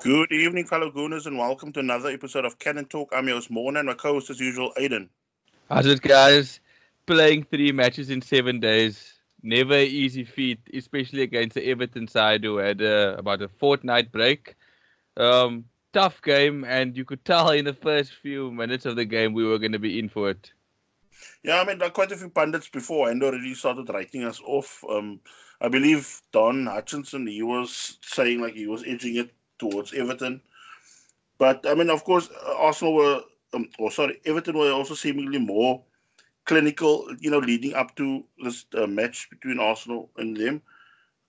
Good evening, fellow Gooners, and welcome to another episode of Cannon Talk. I'm your host, Morna, and my co host, as usual, Aiden. How's it, guys? Playing three matches in seven days. Never an easy feat, especially against the Everton side who had uh, about a fortnight break. Um, tough game, and you could tell in the first few minutes of the game we were going to be in for it. Yeah, I mean, like quite a few pundits before and already started writing us off. Um, I believe Don Hutchinson, he was saying like he was edging it towards Everton. But I mean, of course, Arsenal were, um, or sorry, Everton were also seemingly more clinical, you know, leading up to this uh, match between Arsenal and them.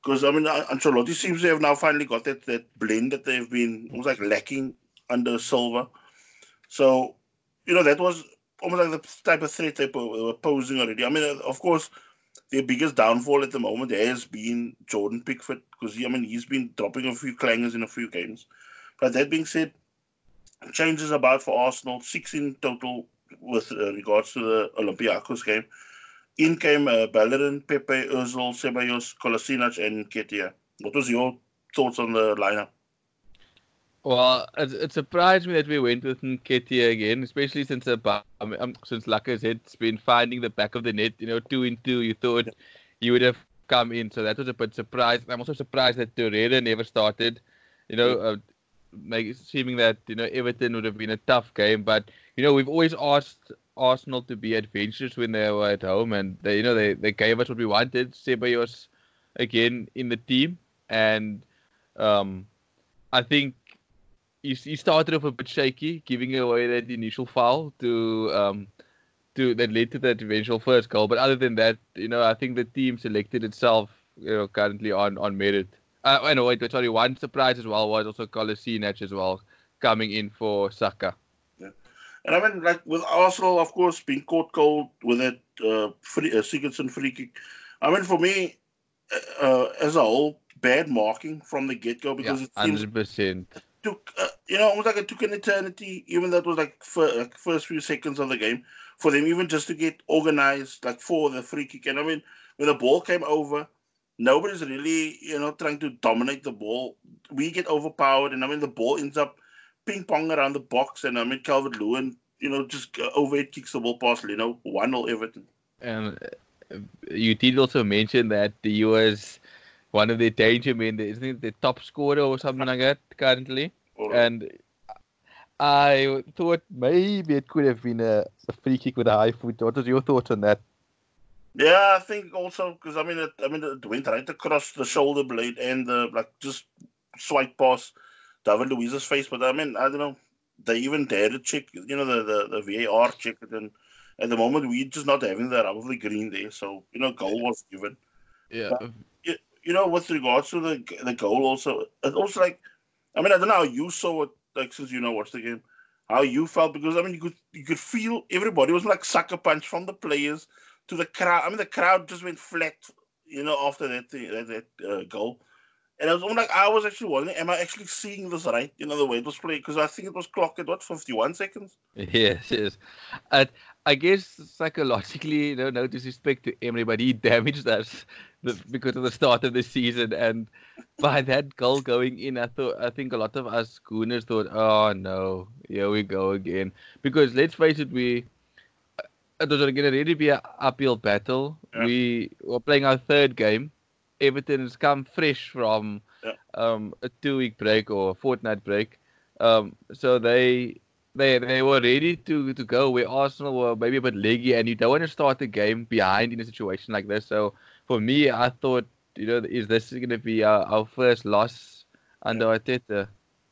Because I mean, Ancelotti seems to have now finally got that that blend that they've been almost like lacking under Silva. So, you know, that was almost like the type of threat they were posing already. I mean, of course, their biggest downfall at the moment has been Jordan Pickford because I mean he's been dropping a few clangers in a few games. But that being said, changes about for Arsenal, six in total with uh, regards to the Olympiacos game. In came uh, Bellerin, Pepe, Ozil, Ceballos, Kolasinac, and Nketiah. What was your thoughts on the lineup? Well, it, it, surprised me that we went with Nketiah again, especially since uh, um, since Lacazette's been finding the back of the net. You know, two in two. You thought you would have come in, so that was a bit surprised. I'm also surprised that Torreira never started. You know, uh, make, seeming that you know Everton would have been a tough game, but you know we've always asked Arsenal to be adventurous when they were at home, and they you know they, they gave us what we wanted. Ceballos again in the team, and um, I think he, he started off a bit shaky, giving away that initial foul to um, to that led to that eventual first goal. But other than that, you know, I think the team selected itself, you know, currently on on merit. Uh, oh, no, wait, sorry, one surprise as well was also Kolasinac as well coming in for Saka. Yeah. And I mean, like with Arsenal, of course, being caught cold with that uh, free, uh, Sigurdsson free kick. I mean, for me, uh, uh as a whole, bad marking from the get go because yeah, it seems 100% took uh, you know almost like it took an eternity, even though it was like, for, like first few seconds of the game for them even just to get organized like for the free kick. And I mean, when the ball came over, nobody's really you know trying to dominate the ball. We get overpowered, and I mean the ball ends up ping pong around the box, and I mean Calvert Lewin, you know, just over it kicks the ball past you know one or Everton. And uh, you did also mention that the US one of the danger men, isn't it the top scorer or something like that currently? And I thought maybe it could have been a, a, free kick with a high foot. What was your thoughts on that? Yeah, I think also because I mean, it, I mean, it went right across the shoulder blade and the like, just swipe past David Luiz's face. But I mean, I don't know. They even dared to check, you know, the the, the VAR check it, and at the moment we're just not having that lovely green there. So you know, goal was given. Yeah. But, you know, with regards to the the goal, also, it also like, I mean, I don't know how you saw it, like since you know watched the game, how you felt because I mean, you could you could feel everybody was like sucker punch from the players to the crowd. I mean, the crowd just went flat, you know, after that that, that uh, goal. And I was like, I was actually wondering, am I actually seeing this right? You know, the way it was played because I think it was clocked at what fifty-one seconds. Yes, yes. And I guess psychologically, you know, no disrespect to everybody, he damaged us the, because of the start of the season. And by that goal going in, I thought I think a lot of us Gooners thought, oh no, here we go again. Because let's face it, we it was going to really be an uphill battle. Yeah. We were playing our third game. Everton has come fresh from yeah. um, a two-week break or a fortnight break, um, so they they they were ready to to go. Where Arsenal were maybe a bit leggy, and you don't want to start the game behind in a situation like this. So for me, I thought, you know, is this going to be our, our first loss under Arteta?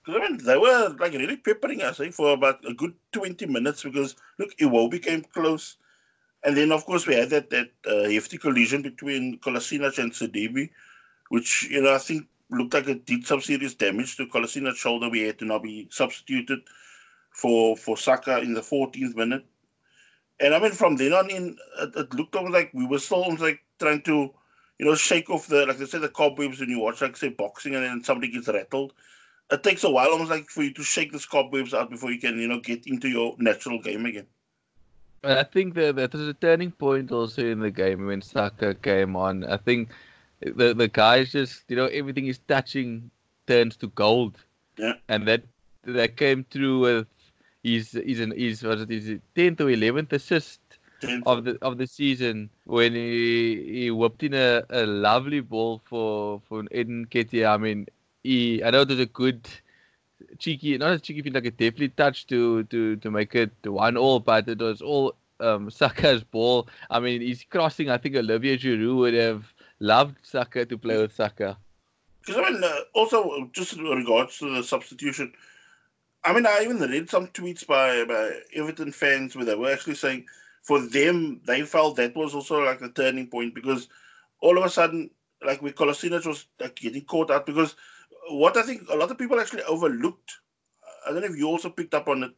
I mean, they were like really peppering us eh, for about a good 20 minutes because, look, Iwobi came close. And then, of course, we had that, that uh, hefty collision between Kolasinac and Sidibe, which, you know, I think looked like it did some serious damage to Kolasinac's shoulder. We had to now be substituted for, for Saka in the 14th minute. And I mean, from then on in, it, it looked almost like we were still almost like trying to, you know, shake off the like they say the cobwebs when you watch like say boxing and then somebody gets rattled. It takes a while, almost like for you to shake the cobwebs out before you can, you know, get into your natural game again. I think that that was a turning point also in the game when Saka came on. I think the the guys just you know everything is touching turns to gold. Yeah. And that that came through with his his his was it his tenth or eleventh assist of the of the season when he he whipped in a, a lovely ball for for Eddie Nketiah. I mean, he I know it was a good cheeky, not a cheeky feed, like a definitely touch to to to make it one all, but it was all um, Saka's ball. I mean, he's crossing. I think Olivier Giroud would have loved Saka to play with Saka. Because I mean, uh, also just in regards to the substitution, I mean, I even read some tweets by by Everton fans where they were actually saying for them they felt that was also like a turning point because all of a sudden, like with Kolasinac was like getting caught out because what I think a lot of people actually overlooked. I don't know if you also picked up on it.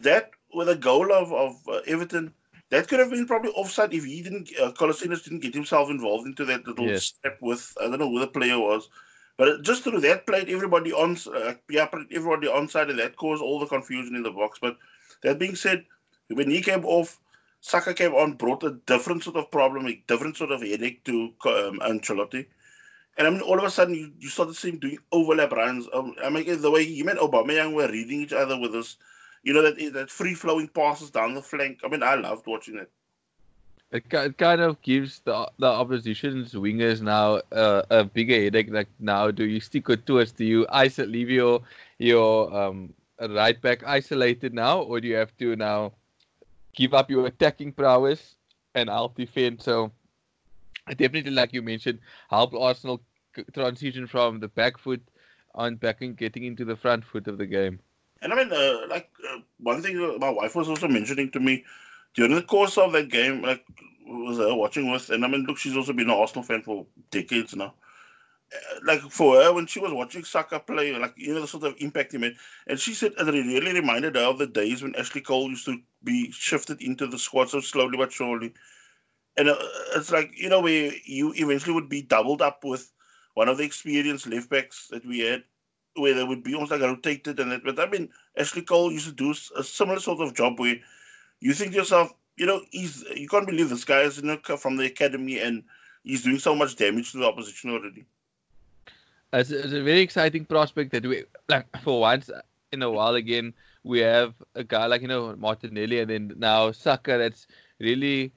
That with a goal of of uh, Everton, that could have been probably offside if he didn't. Uh, didn't get himself involved into that little Yes. step with I don't know who the player was, but just through that played everybody on uh, yeah put everybody onside and that caused all the confusion in the box. But that being said, when he came off, Saka came on, brought a different sort of problem, a different sort of headache to um, Ancelotti. And I mean, all of a sudden, you, you started seeing doing overlap runs. Um, I mean, the way him and Aubameyang were reading each other with us, you know, that that free flowing passes down the flank. I mean, I loved watching it. It, it kind of gives the the opposition's wingers now uh, a bigger headache. Like now, do you stick with towards? Do you isolate, leave your your um right back isolated now, or do you have to now give up your attacking prowess and help defend? So, definitely, like you mentioned, help Arsenal transition from the back foot on back and getting into the front foot of the game. And I mean, uh, like uh, one thing my wife was also mentioning to me during the course of that game, like was uh, watching with, and I mean, look, she's also been an Arsenal fan for decades now. Uh, Like for her, when she was watching Saka play, like you know the sort of impact he made, and she said it really reminded her of the days when Ashley Cole used to be shifted into the squad so slowly but surely. And uh, it's like you know where you eventually would be doubled up with one of the experienced left backs that we had, where they would be almost like rotated and that. But I mean, Ashley Cole used to do a similar sort of job where you think to yourself, you know, he's you can't believe this guy is you know from the academy and he's doing so much damage to the opposition already. It's, it's a very exciting prospect that we like for once in a while again we have a guy like you know Martinelli and then now Saka that's really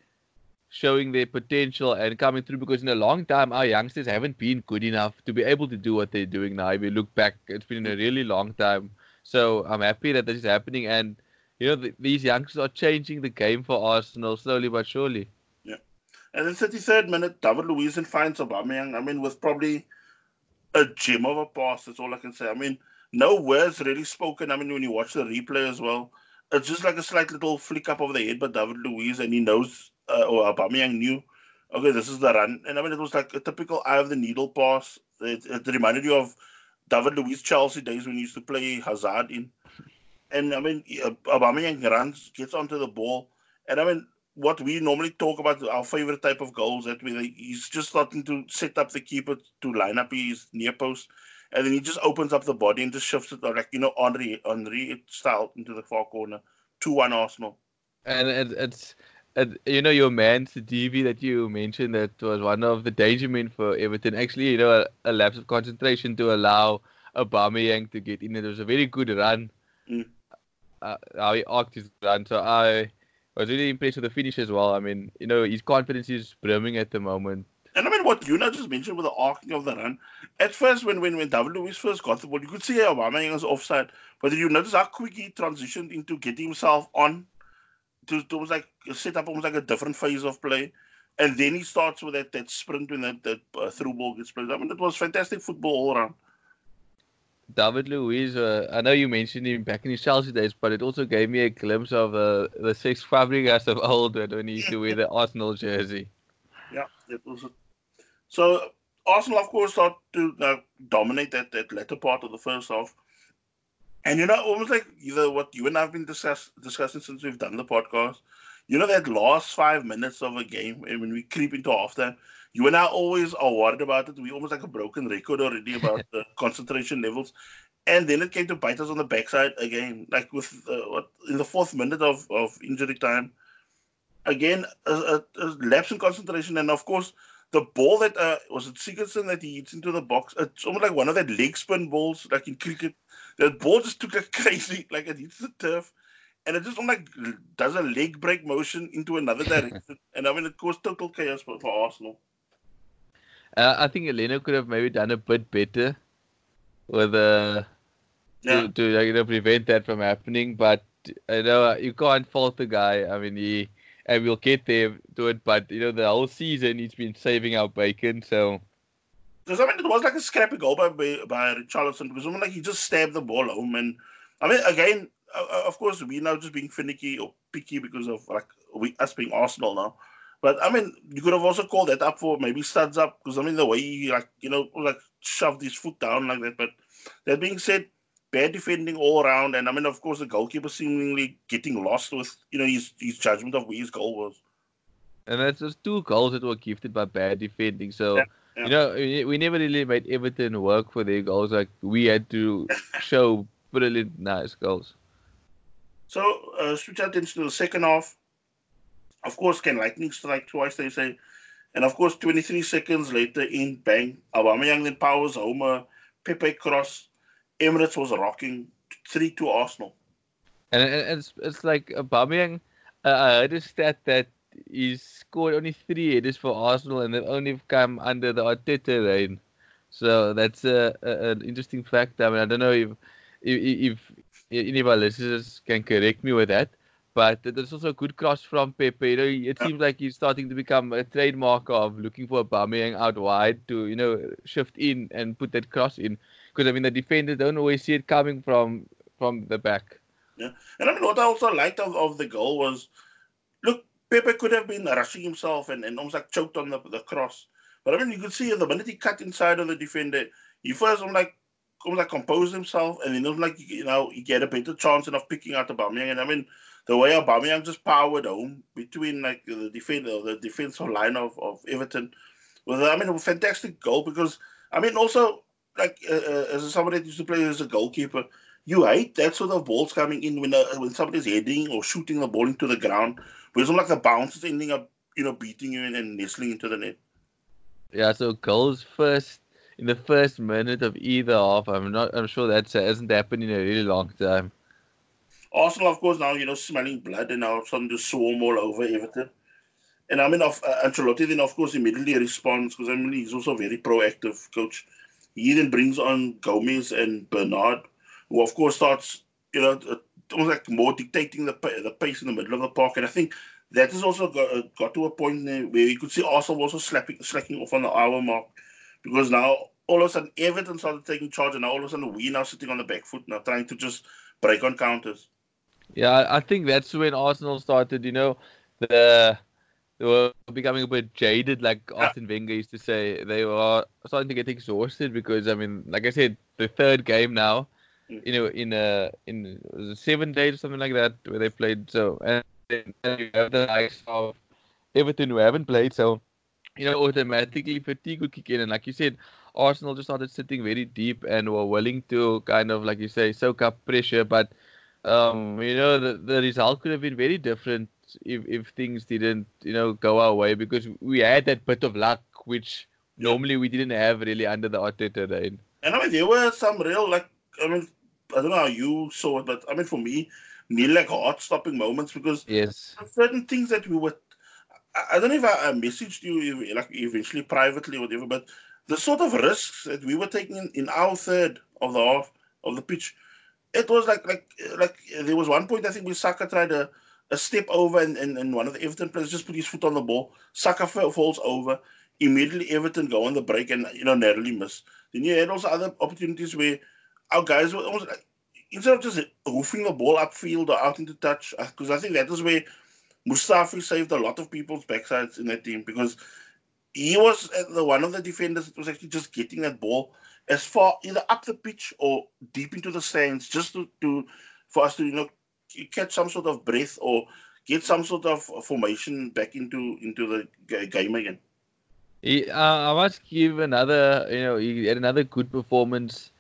showing their potential and coming through because in a long time our youngsters haven't been good enough to be able to do what they're doing now. If you look back, it's been a really long time. So I'm happy that this is happening and you know th- these youngsters are changing the game for Arsenal slowly but surely. Yeah, and then 33rd minute, David Luiz and finds Aubameyang. I mean, with probably a gem of a pass. That's all I can say. I mean, no words really spoken. I mean, when you watch the replay as well, it's just like a slight little flick up of the head by David Luiz, and he knows, uh, or Aubameyang knew, okay, this is the run. And I mean, it was like a typical eye of the needle pass. It, it reminded you of David Luiz Chelsea days when he used to play Hazard in. And I mean, uh, Aubameyang runs, gets onto the ball, and I mean, what we normally talk about our favorite type of goals that we he's just starting to set up the keeper to line up his near post and then he just opens up the body and just shifts it like you know Henri Henri style into the far corner. Two one Arsenal. And it, it's, it, you know, your man Sidibe that you mentioned that was one of the danger men for Everton. Actually, you know, a, a lapse of concentration to allow Aubameyang to get in. It was a very good run. Mm. Uh, how he arced his run. So I was really impressed with the finish as well. I mean, you know, his confidence is brimming at the moment. And I mean what Yuna just mentioned with the arcing of the run. At first when when, when David Luiz first got the ball, you could see Aubameyang was offside. But did you notice how quick he transitioned into getting himself on to, to almost like set up almost like a different phase of play. And then he starts with that, that sprint when that, that uh, through ball gets played. I mean, it was fantastic football all around. David Luiz, uh, I know you mentioned him back in his Chelsea days, but it also gave me a glimpse of uh, the Cesc Fabregas of old when he used to wear the Arsenal jersey. Yeah, it was. So Arsenal, of course, started to uh, dominate that, that latter part of the first half. And you know, almost like either what you and I have been discuss, discussing since we've done the podcast. You know that last five minutes of a game, and when we creep into halftime, you and I always are worried about it. We almost like a broken record already about the concentration levels. And then it came to bite us on the backside again, like with uh, what in the fourth minute of, of injury time. Again, a, a, a lapse in concentration, and of course, the ball that uh, was it Sigurdsson that he hits into the box. It's almost like one of that leg spin balls, like in cricket. That ball just took like crazy, like it hits the turf, and it just like does a leg break motion into another direction, and I mean it caused total chaos for, for Arsenal. Uh, I think Leno could have maybe done a bit better with uh, yeah. to, to you know, prevent that from happening. But you know you can't fault the guy. I mean he and we'll get there to it. But you know, the whole season he's been saving our bacon. So because I mean, it was like a scrappy goal by by Richarlison because I mean, like he just stabbed the ball home, and I mean, again, uh, of course, we're now just being finicky or picky because of like we us being Arsenal now. But I mean, you could have also called that up for maybe studs up because I mean the way he like you know like shoved his foot down like that. But that being said, bad defending all around, and I mean, of course, the goalkeeper seemingly getting lost with you know his his judgment of where his goal was. And that's just two goals that were gifted by bad defending. So yeah, yeah. you know, we never really made Everton work for their goals. Like we had to show brilliant, nice goals. So uh, switch out into the second half. Of course, can lightning strike twice? They say. And of course, 23 seconds later, in bang, Aubameyang then powers home a Pepe cross Emirates was rocking three to Arsenal. And it's it's like Aubameyang. Uh, I heard a stat that he's scored only three headers for Arsenal, and they've only come under the Arteta reign. So that's a, a, an interesting fact. I mean, I don't know if if, if any of our listeners can correct me with that, but there's also a good cross from Pepe. You know, it seems like he's starting to become a trademark of looking for Aubameyang out wide to you know shift in and put that cross in because I mean the defenders. Don't always see it coming from from the back. Yeah, and I mean what I also liked of, of the goal was, look, Pepe could have been rushing himself and, and almost like choked on the, the cross, but I mean you could see the minute he cut inside of the defender, he first almost like almost like composed himself, and then like you know he get a better chance of picking out the Aubameyang, and I mean the way Aubameyang just powered home between like the defender, the defensive line of, of Everton, was I mean a fantastic goal because I mean also like uh, uh, as somebody that used to play as a goalkeeper, you hate that sort of balls coming in when uh, when somebody's heading or shooting the ball into the ground, where it's like a bounce is ending up you know beating you and, and nestling into the net. Yeah, so goals first in the first minute of either half. I'm not. I'm sure that hasn't happened in a really long time. Arsenal, of course, now you know smelling blood and now starting to swarm all over Everton. And I mean, of, uh, Ancelotti then of course immediately responds because I mean he's also a very proactive coach. He then brings on Gomez and Bernard, who of course starts, you know, almost like more dictating the the pace in the middle of the park. And I think that has also got, uh, got to a point where you could see Arsenal also slapping, slacking off on the hour mark because now all of a sudden Everton started taking charge, and now all of a sudden we now sitting on the back foot now trying to just break on counters. Yeah, I think that's when Arsenal started. You know, the they were becoming a bit jaded, like Arsene Wenger used to say. They were starting to get exhausted because, I mean, like I said, the third game now, mm. you know, in a in seven days or something like that, where they played. So and, and you have the likes of Everton who haven't played, so you know, automatically fatigue would kick in. And like you said, Arsenal just started sitting very deep and were willing to kind of, like you say, soak up pressure. But um, you know, the, the result could have been very different if if things didn't you know go our way because we had that bit of luck which yeah. normally we didn't have really under the Arteta reign. And I mean there were some real like I mean I don't know how you saw it, but I mean for me, nearly like heart stopping moments because yes, certain things that we were. I, I don't know if I, I messaged you like eventually privately or whatever, but the sort of risks that we were taking in, in our third of the half of the pitch, it was like like like there was one point I think we Saka tried to a step over and, and, and one of the Everton players just put his foot on the ball. Saka falls over. Immediately Everton go on the break and you know narrowly miss. Then you had also other opportunities where our guys were almost like, instead of just hoofing the ball upfield or out into touch, because uh, I think that is where Mustafi saved a lot of people's backsides in that team because he was the one of the defenders that was actually just getting that ball as far either up the pitch or deep into the stands just to, to for us to you know catch some sort of breath or get some sort of formation back into into the game again. He, uh, I must give another, you know, he had another good performance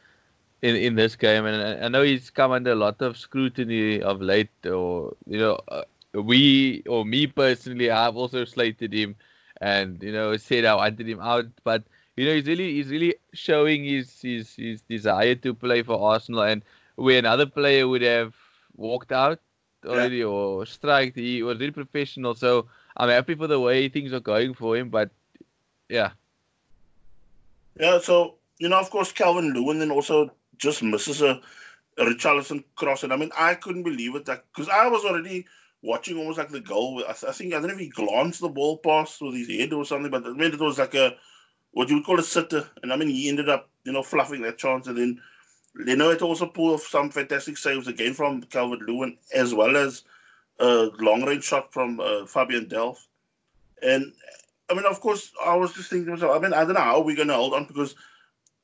in in this game, and I know he's come under a lot of scrutiny of late. Or you know, uh, we or me personally, I've also slated him, and you know said I wanted him out, but you know he's really he's really showing his his his desire to play for Arsenal, and where another player would have walked out already yeah. or striked, he was really professional. So I'm happy for the way things are going for him, but yeah. Yeah, so you know, of course, Calvert Lewin then also just misses a, a Richarlison cross, and I mean, I couldn't believe it that because I was already watching almost like the goal. I, I, think I don't know if he glanced the ball past with his head or something, but I mean, it was like a what you would call a sitter, and I mean, he ended up you know fluffing that chance, and then Leno had also pulled off some fantastic saves again from Calvert Lewin, as well as a long range shot from uh, Fabian Delph, and I mean, of course, I was just thinking to myself, I mean, I don't know how we're going to hold on because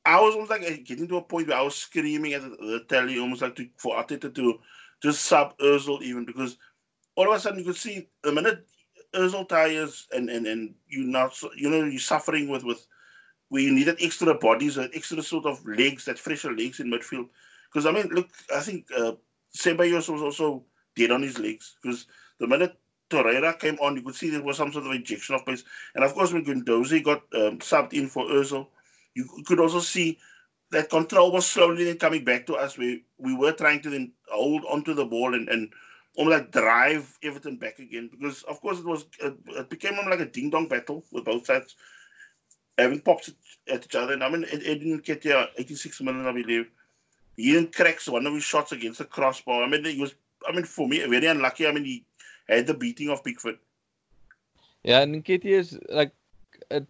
I was almost like getting to a point where I was screaming at the, the telly, almost like to, for Arteta to just sub Ozil even because all of a sudden you could see the minute Ozil tires and and and you not you know you're suffering with with where you needed extra bodies or extra sort of legs, that fresher legs in midfield. Because I mean, look, I think uh, Ceballos was also dead on his legs because the minute Torreira came on, you could see there was some sort of injection of pace. And of course, when Guendouzi got um, subbed in for Ozil, you could also see that control was slowly then coming back to us. We we were trying to then hold onto the ball and, and almost like drive Everton back again because of course it was it, it became like a ding dong battle with both sides having popped at each other. And I mean, it, it didn't get there 86 minutes, I believe. He didn't crack one of his shots against the crossbar. I mean, he was. I mean, for me, very unlucky. I mean, he had the beating of Pickford. Yeah, and Nketiah is like, uh,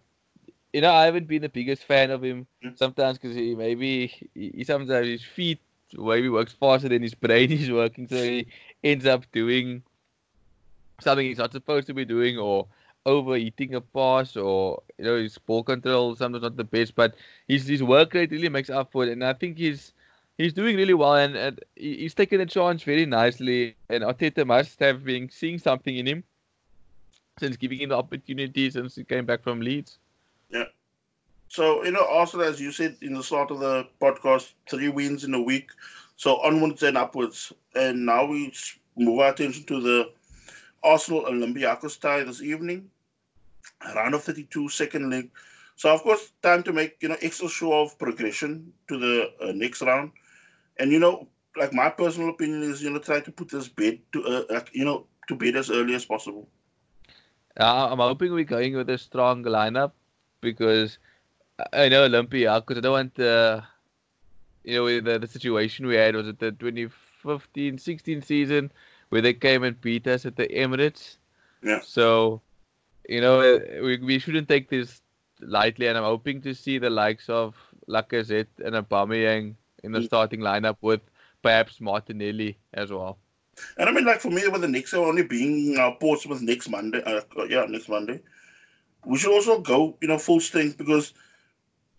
you know, I haven't been the biggest fan of him mm. sometimes because he maybe he, he, sometimes his feet maybe works faster than his brain is working, so he ends up doing something he's not supposed to be doing, or overeating a pass, or you know, his ball control sometimes not the best, but his his work rate really makes up for it, and I think he's he's doing really well and, and he's taken the chance very nicely. And Arteta must have been seeing something in him since giving him the opportunity since he came back from Leeds. Yeah. So, you know, also as you said in the start of the podcast, three wins in a week. So onwards and upwards. And now we move our attention to the Arsenal Olympiacos tie this evening. Round of 32, second leg. So, of course, time to make, you know, extra show of progression to the uh, next round and you know, like my personal opinion is, you know, try to put this bed to, uh, like, you know, to bed as early as possible. Uh, I'm hoping we're going with a strong lineup because I know Olympia, because I don't want the, you know, the, the situation we had was it the 2015 16 season where they came and beat us at the Emirates. Yeah. So, you know, we, we shouldn't take this lightly, and I'm hoping to see the likes of Lacazette and Aubameyang in the mm. starting lineup with perhaps Martinelli as well. And I mean, like for me, with the Knicks only being uh, Portsmouth next Monday, uh, yeah, next Monday, we should also go, you know, full strength because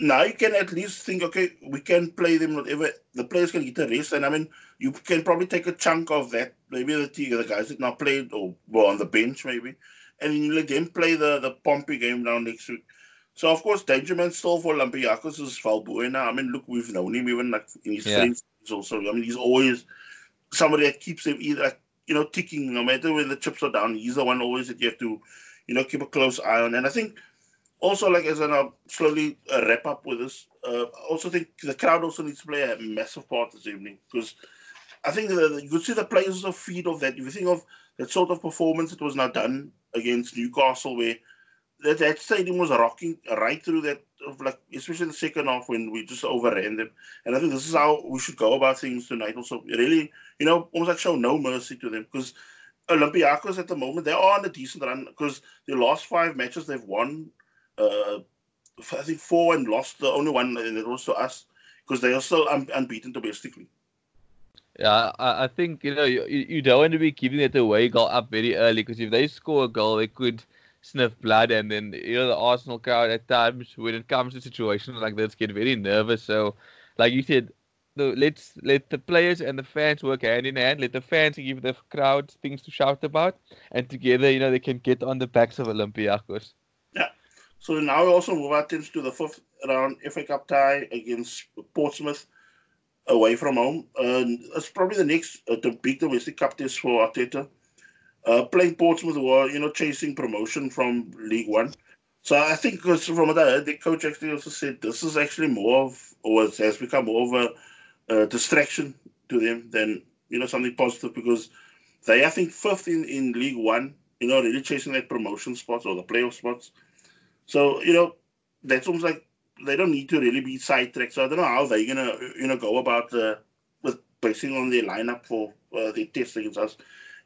now you can at least think, okay, we can play them whatever the players can get a rest, and I mean, you can probably take a chunk of that, maybe the the guys that now played or were on the bench, maybe, and then you let them play the the Pompey game now next week. So of course, Benjamin still for Olympiacos is Valbuena. I mean, look, we've known him even like in his yeah. friends also. I mean, he's always somebody that keeps him either like, you know ticking no matter when the chips are down. He's the one always that you have to, you know, keep a close eye on. And I think also like as I now slowly uh, wrap up with this, uh, I also think the crowd also needs to play a massive part this evening because I think you could see the players also feed of that. If you think of that sort of performance that was now done against Newcastle, where that, that stadium was rocking right through that, of like especially the second half when we just overran them. And I think this is how we should go about things tonight. Also, really, you know, almost like show no mercy to them because Olympiacos at the moment they are on a decent run because the last five matches they've won. Uh, I think four and lost the only one and it was to us because they are still un- unbeaten domestically. Yeah, I, I think you know you, you don't want to be giving it away goal up very early because if they score a goal, they could sniff blood, and then you know the Arsenal crowd at times when it comes to situations like this get very nervous. So, like you said, the, let's let the players and the fans work hand in hand. Let the fans give the crowd things to shout about, and together, you know, they can get on the backs of Olympiacos. Yeah. So now we also move our attention to the fifth round FA Cup tie against Portsmouth away from home. And it's probably the next uh, the big domestic cup test for Arteta uh, playing Portsmouth were, you know, chasing promotion from League One. So I think because from what I heard, the coach actually also said this is actually more of, or has become more of a, a distraction to them than you know something positive because they I think fifth in, in League One, you know, really chasing that promotion spots or the playoff spots. So you know that's almost like they don't need to really be sidetracked. So I don't know how they're gonna you know go about uh, with basing on their lineup for uh, their test against us,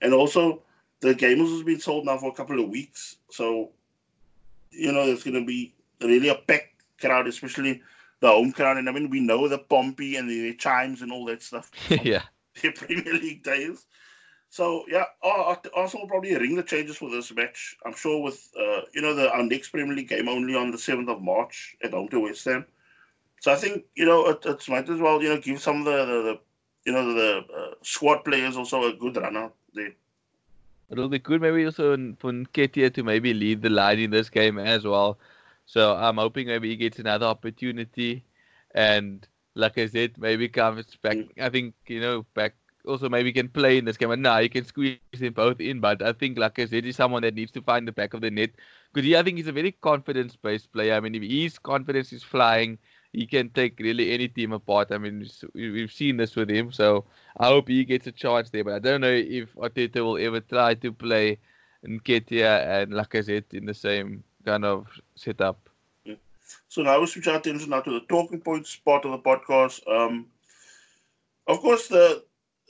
and also the game has been sold now for a couple of weeks. So you know, there's going to be really a packed crowd, especially the home crowd. And I mean, we know the Pompey and the chimes and all that stuff. yeah. The Premier League days. So yeah, Arsenal will probably ring the changes for this match. I'm sure with uh, you know the our next Premier League game only on the seventh of March at home to West Ham. So I think you know it, it might as well you know give some of the, the, the you know the uh, squad players also a good run out there. It'll be good maybe also for Nketiah to maybe lead the line in this game as well. So I'm hoping maybe he gets another opportunity and like I said, maybe comes back I think, you know, back also maybe can play in this game. And now you can squeeze them both in, but I think like I said, he's someone that needs to find the back of the net. Because I think he's a very confidence based player. I mean if his confidence is flying he can take really any team apart. I mean, we've seen this with him, so I hope he gets a chance there. But I don't know if Arteta will ever try to play Nketiah and Lacazette in the same kind of setup. So now we switch our attention now to the talking points part of the podcast. Um, of course, the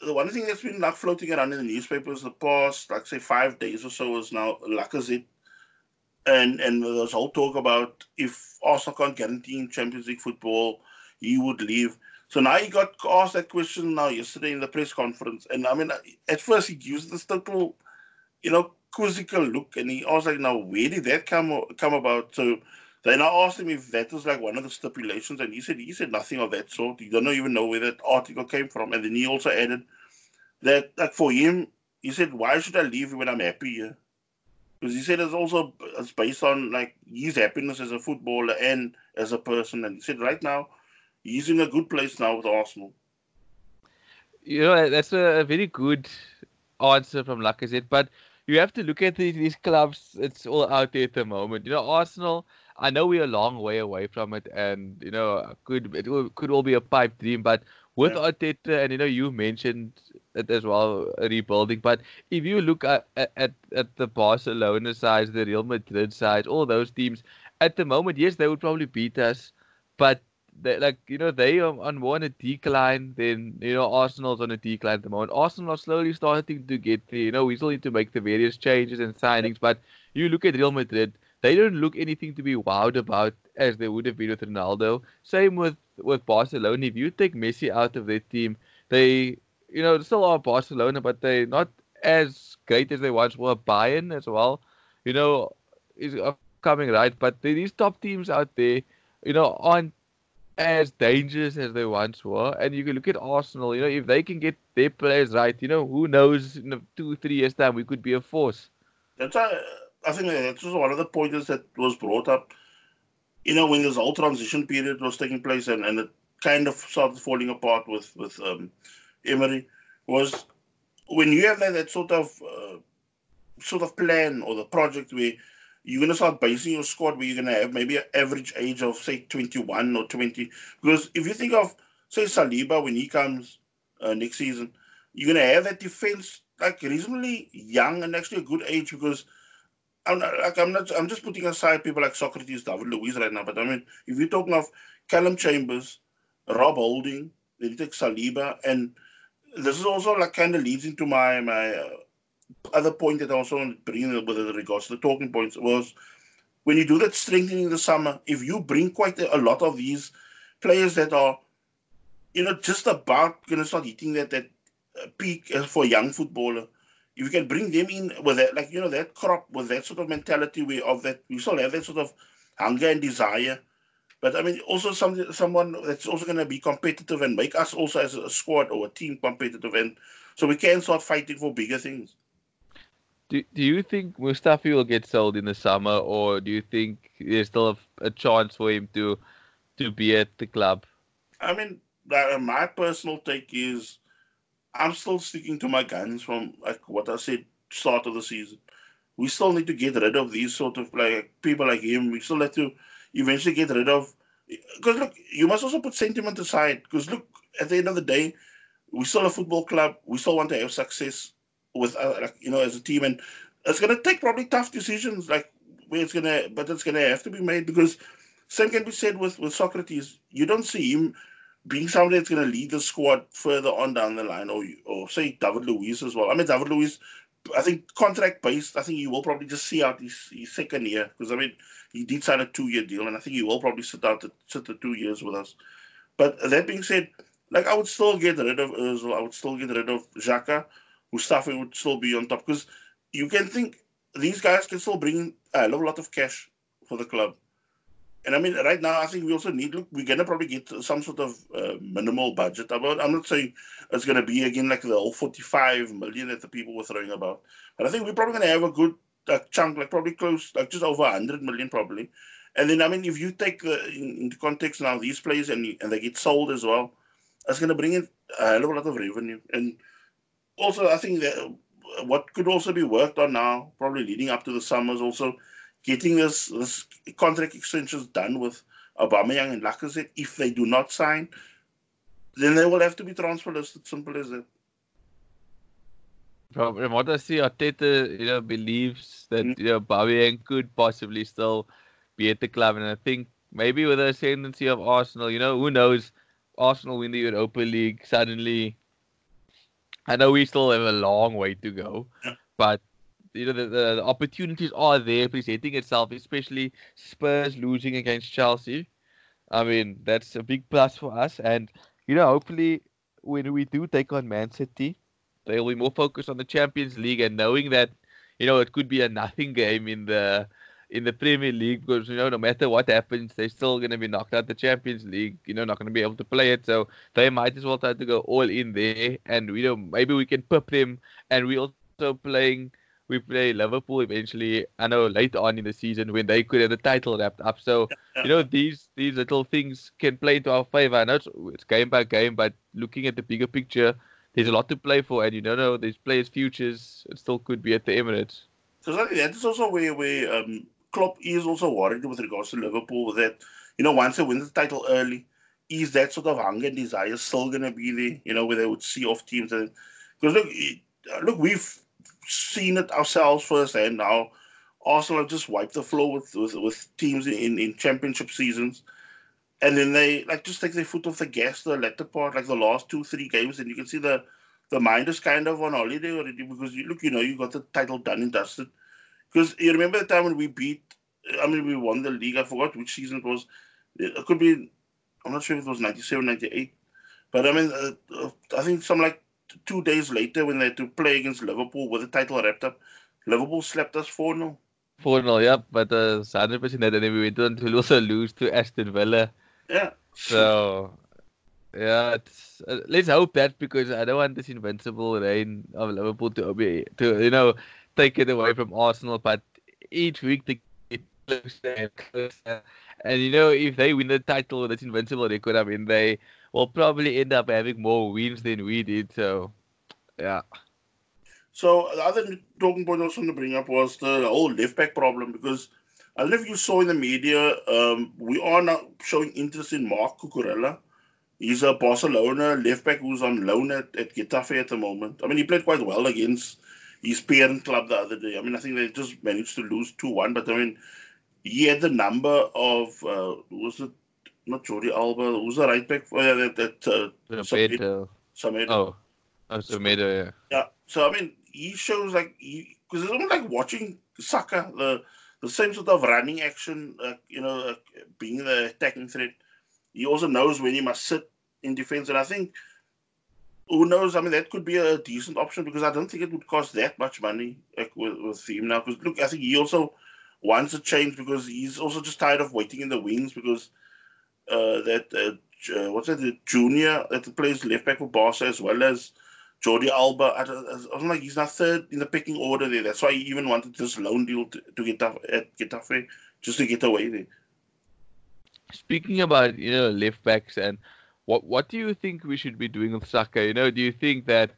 the one thing that's been like floating around in the newspapers the past, like say five days or so, is now Lacazette and and there's whole talk about if Arsenal can't guarantee him Champions League football, he would leave. So now he got asked that question now yesterday in the press conference, and I mean, at first he used this little, you know, quizzical look, and he asked like, "Now where did that come come about?" So they now asked him if that was like one of the stipulations, and he said he said nothing of that sort. He don't even know where that article came from, and then he also added that like for him, he said, "Why should I leave when I'm happy here?" because he said it's also it's based on like his happiness as a footballer and as a person. And he said right now he's in a good place now with Arsenal. You know that's a, very good answer from Lacazette, but you have to look at these, these clubs. It's all out there at the moment. You know Arsenal. I know we're a long way away from it, and you know could it could all be a pipe dream, but with yeah. Arteta, and you know, you mentioned it as well, rebuilding. But if you look at, at at the Barcelona side, the Real Madrid side, all those teams, at the moment, yes, they would probably beat us, but they, like you know, they are on more on a decline than you know Arsenal's on a decline at the moment. Arsenal are slowly starting to get there. You know, we still need to make the various changes and signings, but you look at Real Madrid they don't look anything to be wowed about as they would have been with Ronaldo. Same with with Barcelona. If you take Messi out of their team, they you know still are Barcelona, but they're not as great as they once were. Bayern as well, you know, is coming right, but these top teams out there, you know, aren't as dangerous as they once were. And you can look at Arsenal, you know, if they can get their players right, you know, who knows in two, three years' time we could be a force. That's a I think that was one of the pointers that was brought up. You know, when this whole transition period was taking place and, and it kind of started falling apart with with um, Emery, was when you have that, that sort of uh, sort of plan or the project where you're going to start basing your squad where you're going to have maybe an average age of say 21 or 20 because if you think of say Saliba when he comes uh, next season you're going to have that defense like reasonably young and actually a good age because I'm not, like I'm not. I'm just putting aside people like Sokratis, David Luiz right now. But I mean, if you're talking of Callum Chambers, Rob Holding, then you take Saliba, and this is also like kind of leads into my my uh, other point that I also want to bring in with regards to the talking points was when you do that strengthening in the summer. If you bring quite a, a lot of these players that are, you know, just about going to start hitting that that uh, peak for young footballer if you can bring them in with that, like you know, that crop with that sort of mentality, we of that we still have that sort of hunger and desire. But I mean, also some someone that's also going to be competitive and make us also as a squad or a team competitive, and so we can start fighting for bigger things. Do Do you think Mustafi will get sold in the summer, or do you think there's still a, a chance for him to to be at the club? I mean, uh, my personal take is I'm still sticking to my guns from like what I said start of the season. we still need to get rid of these sort of like people like him. We still have to eventually get rid of because look, you must also put sentiment aside. Because look, at the end of the day, we still a football club. We still want to have success with uh, like you know as a team, and it's gonna take probably tough decisions like where it's gonna, but it's gonna have to be made because same can be said with with Sokratis. You don't see him being somebody that's going to lead the squad further on down the line, or or say David Luiz as well. I mean, David Luiz, I think contract based, I think he will probably just see out his, his second year because I mean he did sign a two year deal, and I think he will probably sit out the, sit the two years with us. But that being said, like I would still get rid of Özil, I would still get rid of Xhaka, Mustafi would still be on top because you can think these guys can still bring a lot of cash for the club. And I mean, right now, I think we also need, look, we're going to probably get some sort of uh, minimal budget about. I'm not saying it's going to be, again, like the whole 45 million that the people were throwing about. But I think we're probably going to have a good uh, chunk, like probably close, like just over 100 million, probably. And then, I mean, if you take the, in, into context now these players and, and they get sold as well, going to bring in a hell of a lot of revenue. And also, I think that what could also be worked on now, probably leading up to the summers, also getting this this contract extensions done with Aubameyang and Lacazette. If they do not sign, then they will have to be transfer listed. Simple as that. From what I see, Arteta, you know, believes that mm-hmm. you know Aubameyang could possibly still be at the club, and I think maybe with the ascendancy of Arsenal, you know, who knows? Arsenal win the Europa League suddenly. I know we still have a long way to go, yeah. but you know the, the, the, opportunities are there presenting itself, especially Spurs losing against Chelsea. I mean that's a big plus for us, and you know hopefully when we do take on Man City, they'll be more focused on the Champions League and knowing that you know it could be a nothing game in the in the Premier League because you know no matter what happens, they're still going to be knocked out the Champions League. You know, not going to be able to play it, so they might as well try to go all in there. And you know, maybe we can pip them, and we also playing we play Liverpool eventually. I know later on in the season when they could have the title wrapped up. So you know these these little things can play into our favor. I know it's, it's, game by game, but looking at the bigger picture, there's a lot to play for, and you don't know these players' futures. It still could be at the Emirates. So that is also where where um, Klopp is also worried with regards to Liverpool that you know once they win the title early, is that sort of hunger and desire still going to be there? You know where they would see off teams and because look, look we've seen it ourselves firsthand now. Arsenal have just wiped the floor with, with, with teams in, in championship seasons. And then they like just take their foot off the gas the latter part, like the last two, three games, and you can see the the mind is kind of on holiday already because you look, you know, you got the title done and dusted. Because you remember the time when we beat, I mean, we won the league. I forgot which season it was. It could be, I'm not sure if it was 97, 98. But I mean, uh, uh I think some like two days later when they had to play against Liverpool with the title wrapped up, Liverpool slapped us 4 0. 4 0, yeah, but uh, 100% that, and then we went on to also lose to Aston Villa. Yeah. So, yeah, uh, let's hope that because I don't want this invincible reign of Liverpool to be, to, you know, take it away from Arsenal, but each week they get closer and closer. And, you know, if they win the title with this invincible record, I mean, they will probably end up having more wins than we did. So, yeah. So the other talking point I was going to bring up was the whole left back problem because I don't know if you saw in the media, um, we are now showing interest in Marc Cucurella. He's a Barcelona left back who's on loan at, at Getafe at the moment. I mean, he played quite well against his parent club the other day. I mean, I think they just managed to lose 2 1, but I mean, he had the number of, uh, was it not Jordi Alba. Who's the right back for uh, that? that uh, Semedo. Semedo. Oh, oh Semedo, yeah. Yeah. So I mean, he shows like because it's almost like watching Saka, the the same sort of running action, uh, you know, uh, being the attacking threat. He also knows when he must sit in defense, and I think who knows? I mean, that could be a decent option because I don't think it would cost that much money like, with, with him now. Because look, I think he also wants a change because he's also just tired of waiting in the wings because uh, that uh, what's it, the junior that plays left back for Barca as well as Jordi Alba. I, am like he's not third in the picking order there. That's why he even wanted this loan deal to, to get at Getafe just to get away there. Speaking about you know left backs and what what do you think we should be doing with Saka? You know, do you think that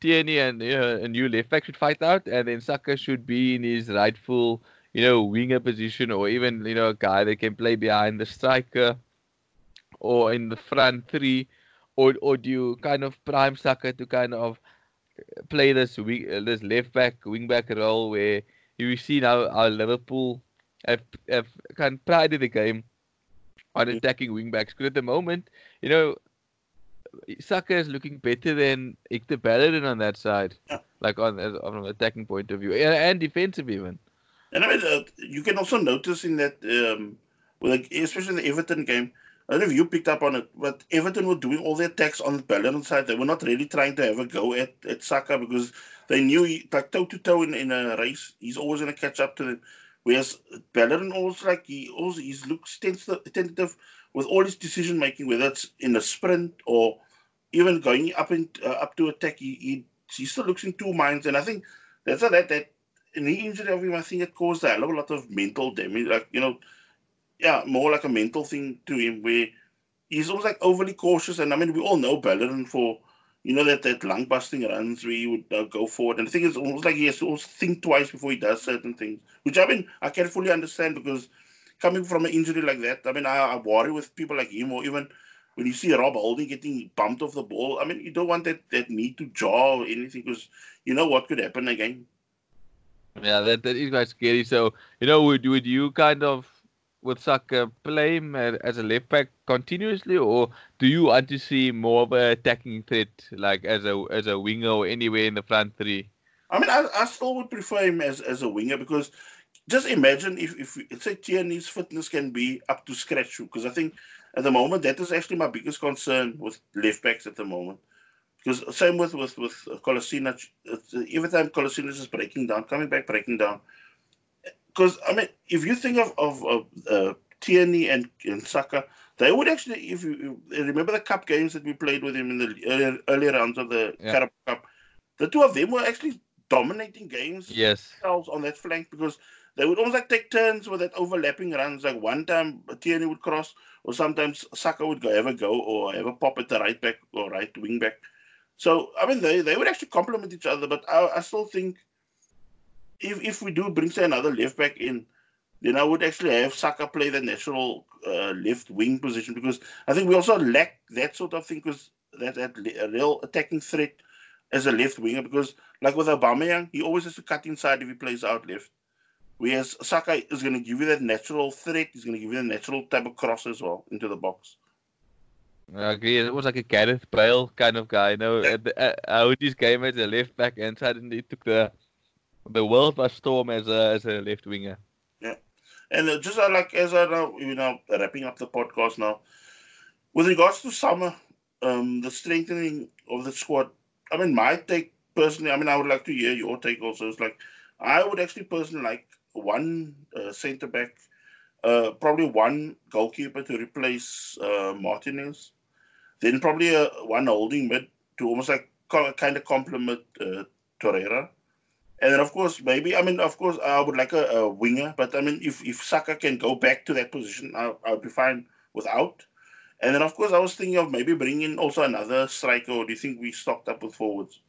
Tierney and you know, a new left back should fight out, and then Saka should be in his rightful, you know, winger position, or even you know a guy that can play behind the striker, or in the front three, or or do you kind of prime Saka to kind of play this wing, this left back wing back role where you see now our Liverpool have have kind of prided the game on attacking wing backs. Because at the moment, you know, Saka is looking better than Hector Bellerin on that side, Yeah. like on from an attacking point of view and, and defensive even. And I mean, uh, you can also notice in that, um, like, especially in the Everton game, I don't know if you picked up on it, but Everton were doing all their attacks on the Bellerin side. They were not really trying to have a go at, at Saka because they knew, he, like toe to toe in, in a race, he's always going to catch up to them. Whereas Bellerin also like he also he looks tentative, with all his decision making, whether it's in a sprint or even going up in uh, up to attack. He, he he still looks in two minds, and I think that's a, that that the injury of him, I think it caused a lot of mental damage. Like you know, yeah, more like a mental thing to him where he's almost like overly cautious. And I mean, we all know Bellerin for you know that that lung busting runs where he would uh, go forward. And the thing is, almost like he has to also think twice before he does certain things, which I mean I can fully understand because coming from an injury like that, I mean I, I worry with people like him or even. When you see Rob Holding getting bumped off the ball, I mean, you don't want that, that need to jaw or anything because you know what could happen again. Yeah, that, that is quite scary. So, you know, would would you kind of would Saka play him as a left back continuously, or do you want to see more of an attacking threat, like as a as a winger or anywhere in the front three? I mean, I, I still would prefer him as, as a winger because just imagine if if say Tierney's fitness can be up to scratch, because I think at the moment that is actually my biggest concern with left backs at the moment. Because same with with with Kolasinac, every time Kolasinac is breaking down, coming back, breaking down. Because I mean, if you think of of, of uh, Tierney and, and Saka, they would actually, if you remember the cup games that we played with him in the earlier, earlier rounds of the Yeah. Carabao Cup, the two of them were actually dominating games Yes. themselves on that flank because they would almost like take turns with that overlapping runs. Like one time Tierney would cross, or sometimes Saka would go have a go or have a pop at the right back or right wing back. So I mean, they, they would actually complement each other. But I, I still think if if we do bring say another left back in, then I would actually have Saka play the natural uh, left wing position because I think we also lack that sort of thing because that that real attacking threat as a left winger because like with Aubameyang, he always has to cut inside if he plays out left. Whereas Saka is going to give you that natural threat. He's going to give you the natural type of cross as well into the box. I agree. It was like a Gareth Bale kind of guy. You know, Yeah. at the, uh, out his game as a left back, and suddenly took the the world by storm as a as a left winger. Yeah, and uh, just uh, like as I now, you know, wrapping up the podcast now, with regards to summer, um, the strengthening of the squad. I mean, my take personally. I mean, I would like to hear your take also. It's like I would actually personally like one uh, centre back, uh, probably one goalkeeper to replace uh, Martinez, then probably a one holding mid to almost like kind of complement uh, Torreira. And then, of course, maybe I mean, of course, I would like a, a winger, but I mean, if if Saka can go back to that position, I I would be fine without. And then, of course, I was thinking of maybe bringing in also another striker. Do you think we stocked up with forwards?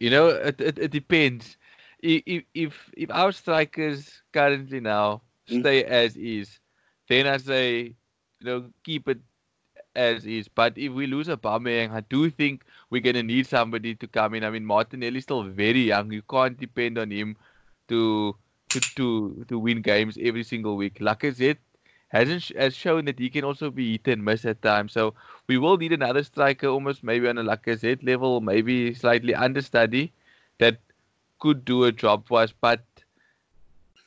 you know, it, it, it depends. If, if if our strikers currently now Mm. stay as is, then I say, you know, keep it as is. But if we lose a Aubameyang, I do think we're gonna need somebody to come in. I mean, Martinelli's still very young. You can't depend on him to to to, to win games every single week. Lacazette hasn't sh- has shown that he can also be hit and miss at times. So we will need another striker, almost maybe on a Lacazette level, maybe slightly understudy, that could do a job for us. But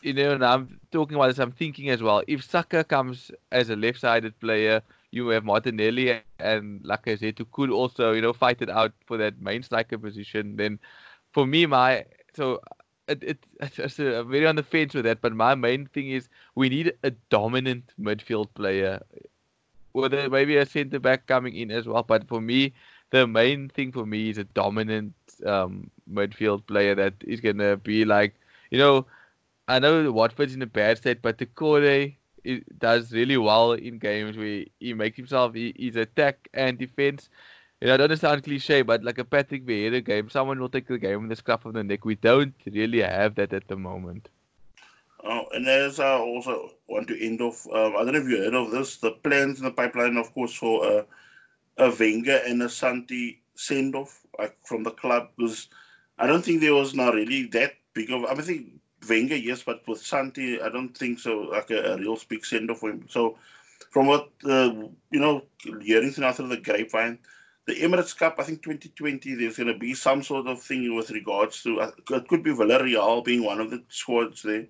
you know, and I'm talking about this. I'm thinking as well. If Saka comes as a left-sided player, you have Martinelli and Lacazette who could also, you know, fight it out for that main striker position. Then, for me, my so it, it it's a, I'm very on the fence with that. But my main thing is we need a dominant midfield player, whether maybe a centre back coming in as well. But for me, the main thing for me is a dominant um, midfield player that is gonna be like, you know, I know Watford's in a bad state, but Doucouré does really well in games where he makes himself he, his attack and defense. you know, I don't understand cliche, but like a Patrick Vieira game, someone will take the game in the scruff of the neck. We don't really have that at the moment. Oh, and as I also want to end off, um, I don't know if you heard of this, the plans in the pipeline, of course, for uh, a Wenger and a Santi send off like, from the club was. I don't think there was not really that big of. I think Wenger, yes, but with Santi, I don't think so. Like a, a real big send off for him. So, from what uh, you know, hearing through the grapevine, the Emirates Cup, I think 2020, there's going to be some sort of thing with regards to. Uh, it could be Villarreal being one of the squads there.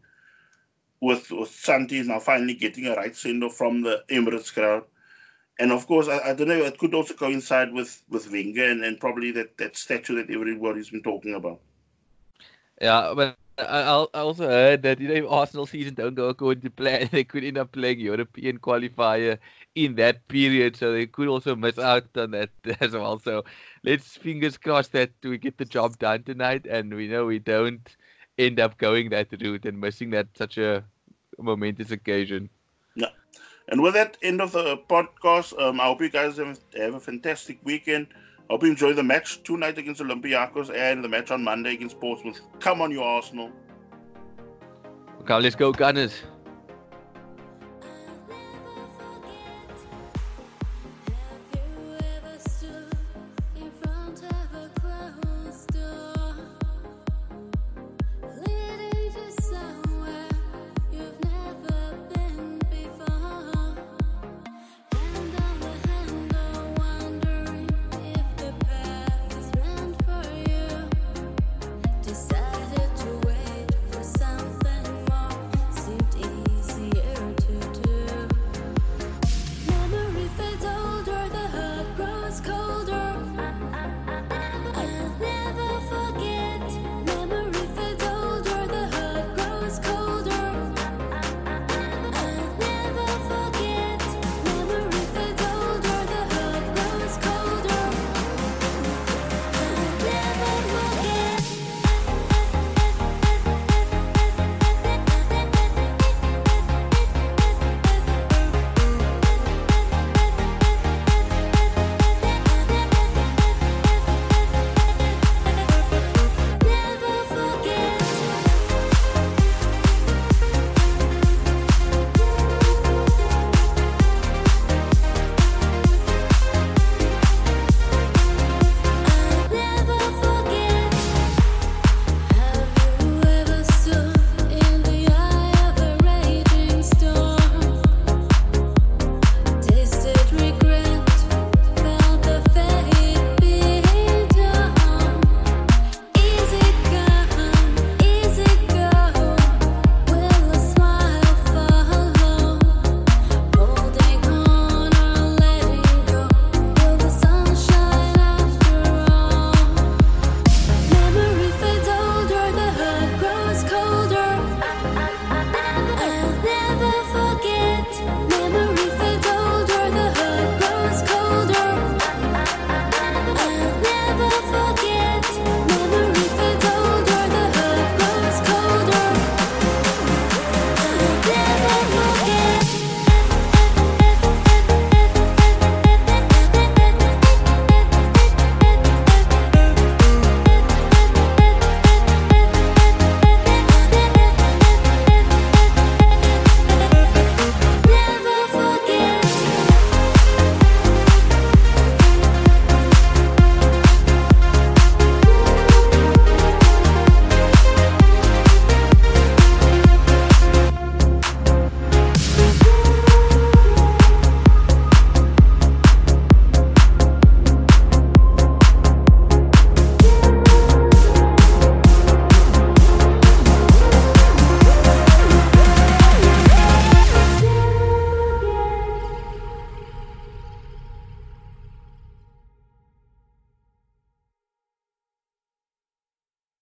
With, with Santi now finally getting a right send off from the Emirates crowd. And of course, I, I, don't know, it could also coincide with, with Wenger and, and probably that, that statue that everybody's been talking about. Yeah, but I, I also heard that you know if Arsenal season don't go according to plan, they could end up playing European qualifier in that period, so they could also miss out on that as well. So let's fingers crossed that we get the job done tonight, and we know we don't end up going that route and missing that such a momentous occasion. And with that end of the podcast, um, I hope you guys have, have a fantastic weekend. I hope you enjoy the match tonight against Olympiacos and the match on Monday against Portsmouth. Come on, you Arsenal. Okay, let's go, Gunners.